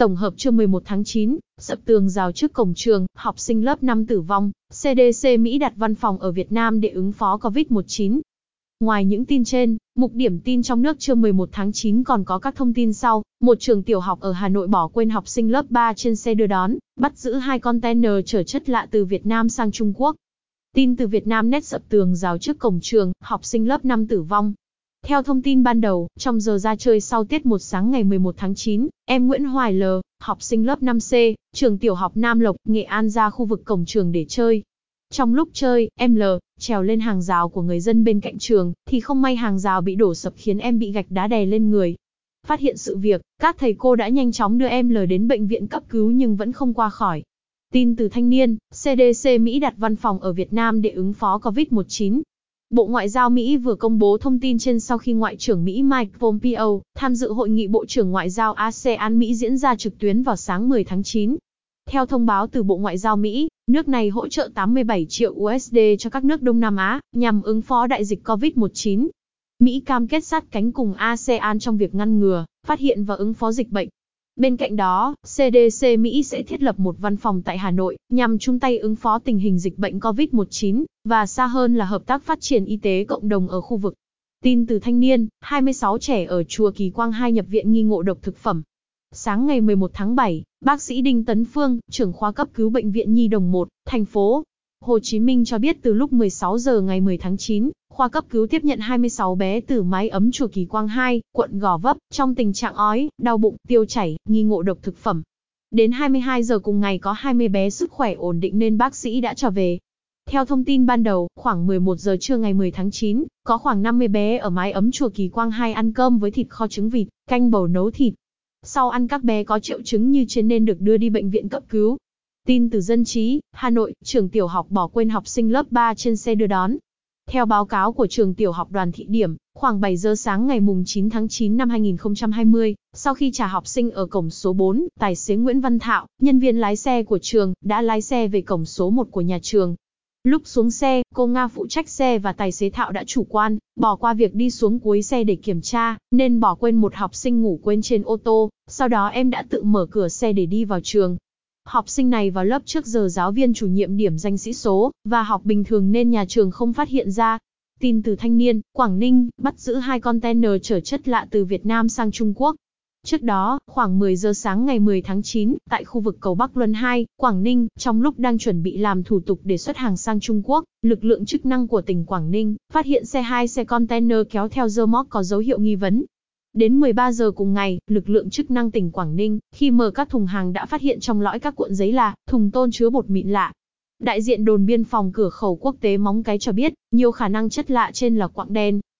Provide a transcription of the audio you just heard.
Tổng hợp trưa 11 tháng 9, sập tường rào trước cổng trường, học sinh lớp 5 tử vong, CDC Mỹ đặt văn phòng ở Việt Nam để ứng phó COVID-19. Ngoài những tin trên, mục điểm tin trong nước trưa 11 tháng 9 còn có các thông tin sau. Một trường tiểu học ở Hà Nội bỏ quên học sinh lớp 3 trên xe đưa đón, bắt giữ hai container chở chất lạ từ Việt Nam sang Trung Quốc. Tin từ Việt Nam nét sập tường rào trước cổng trường, học sinh lớp 5 tử vong. Theo thông tin ban đầu, trong giờ ra chơi sau tiết một sáng ngày 11 tháng 9, em Nguyễn Hoài L, học sinh lớp 5C, trường tiểu học Nam Lộc, Nghệ An ra khu vực cổng trường để chơi. Trong lúc chơi, em L, trèo lên hàng rào của người dân bên cạnh trường, thì không may hàng rào bị đổ sập khiến em bị gạch đá đè lên người. Phát hiện sự việc, các thầy cô đã nhanh chóng đưa em L đến bệnh viện cấp cứu nhưng vẫn không qua khỏi. Tin từ thanh niên, CDC Mỹ đặt văn phòng ở Việt Nam để ứng phó COVID-19. Bộ Ngoại giao Mỹ vừa công bố thông tin trên sau khi Ngoại trưởng Mỹ Mike Pompeo tham dự hội nghị Bộ trưởng Ngoại giao ASEAN Mỹ diễn ra trực tuyến vào sáng 10 tháng 9. Theo thông báo từ Bộ Ngoại giao Mỹ, nước này hỗ trợ 87 triệu USD cho các nước Đông Nam Á nhằm ứng phó đại dịch COVID-19. Mỹ cam kết sát cánh cùng ASEAN trong việc ngăn ngừa, phát hiện và ứng phó dịch bệnh. Bên cạnh đó, CDC Mỹ sẽ thiết lập một văn phòng tại Hà Nội, nhằm chung tay ứng phó tình hình dịch bệnh COVID-19, và xa hơn là hợp tác phát triển y tế cộng đồng ở khu vực. Tin từ thanh niên, 26 trẻ ở chùa Kỳ Quang 2 nhập viện nghi ngộ độc thực phẩm. Sáng ngày 11 tháng 7, bác sĩ Đinh Tấn Phương, trưởng khoa cấp cứu bệnh viện Nhi Đồng 1, thành phố Hồ Chí Minh cho biết từ lúc 16 giờ ngày 10 tháng 9, khoa cấp cứu tiếp nhận 26 bé từ mái ấm chùa Kỳ Quang 2, quận Gò Vấp, trong tình trạng ói, đau bụng, tiêu chảy, nghi ngộ độc thực phẩm. Đến 22 giờ cùng ngày có 20 bé sức khỏe ổn định nên bác sĩ đã trở về. Theo thông tin ban đầu, khoảng 11 giờ trưa ngày 10 tháng 9, có khoảng 50 bé ở mái ấm chùa Kỳ Quang 2 ăn cơm với thịt kho trứng vịt, canh bầu nấu thịt. Sau ăn các bé có triệu chứng như trên nên được đưa đi bệnh viện cấp cứu. Tin từ dân trí, Hà Nội, trường tiểu học bỏ quên học sinh lớp 3 trên xe đưa đón. Theo báo cáo của trường tiểu học đoàn thị điểm, khoảng 7 giờ sáng ngày 9 tháng 9 năm 2020, sau khi trả học sinh ở cổng số 4, tài xế Nguyễn Văn Thạo, nhân viên lái xe của trường, đã lái xe về cổng số 1 của nhà trường. Lúc xuống xe, cô Nga phụ trách xe và tài xế Thạo đã chủ quan, bỏ qua việc đi xuống cuối xe để kiểm tra, nên bỏ quên một học sinh ngủ quên trên ô tô, sau đó em đã tự mở cửa xe để đi vào trường. Học sinh này vào lớp trước giờ giáo viên chủ nhiệm điểm danh sĩ số, và học bình thường nên nhà trường không phát hiện ra. Tin từ thanh niên, Quảng Ninh, bắt giữ hai container chở chất lạ từ Việt Nam sang Trung Quốc. Trước đó, khoảng 10 giờ sáng ngày 10 tháng 9, tại khu vực cầu Bắc Luân 2, Quảng Ninh, trong lúc đang chuẩn bị làm thủ tục để xuất hàng sang Trung Quốc, lực lượng chức năng của tỉnh Quảng Ninh phát hiện xe hai xe container kéo theo dơ móc có dấu hiệu nghi vấn, Đến 13 giờ cùng ngày, lực lượng chức năng tỉnh Quảng Ninh, khi mở các thùng hàng đã phát hiện trong lõi các cuộn giấy là thùng tôn chứa bột mịn lạ. Đại diện đồn biên phòng cửa khẩu quốc tế Móng Cái cho biết, nhiều khả năng chất lạ trên là quạng đen.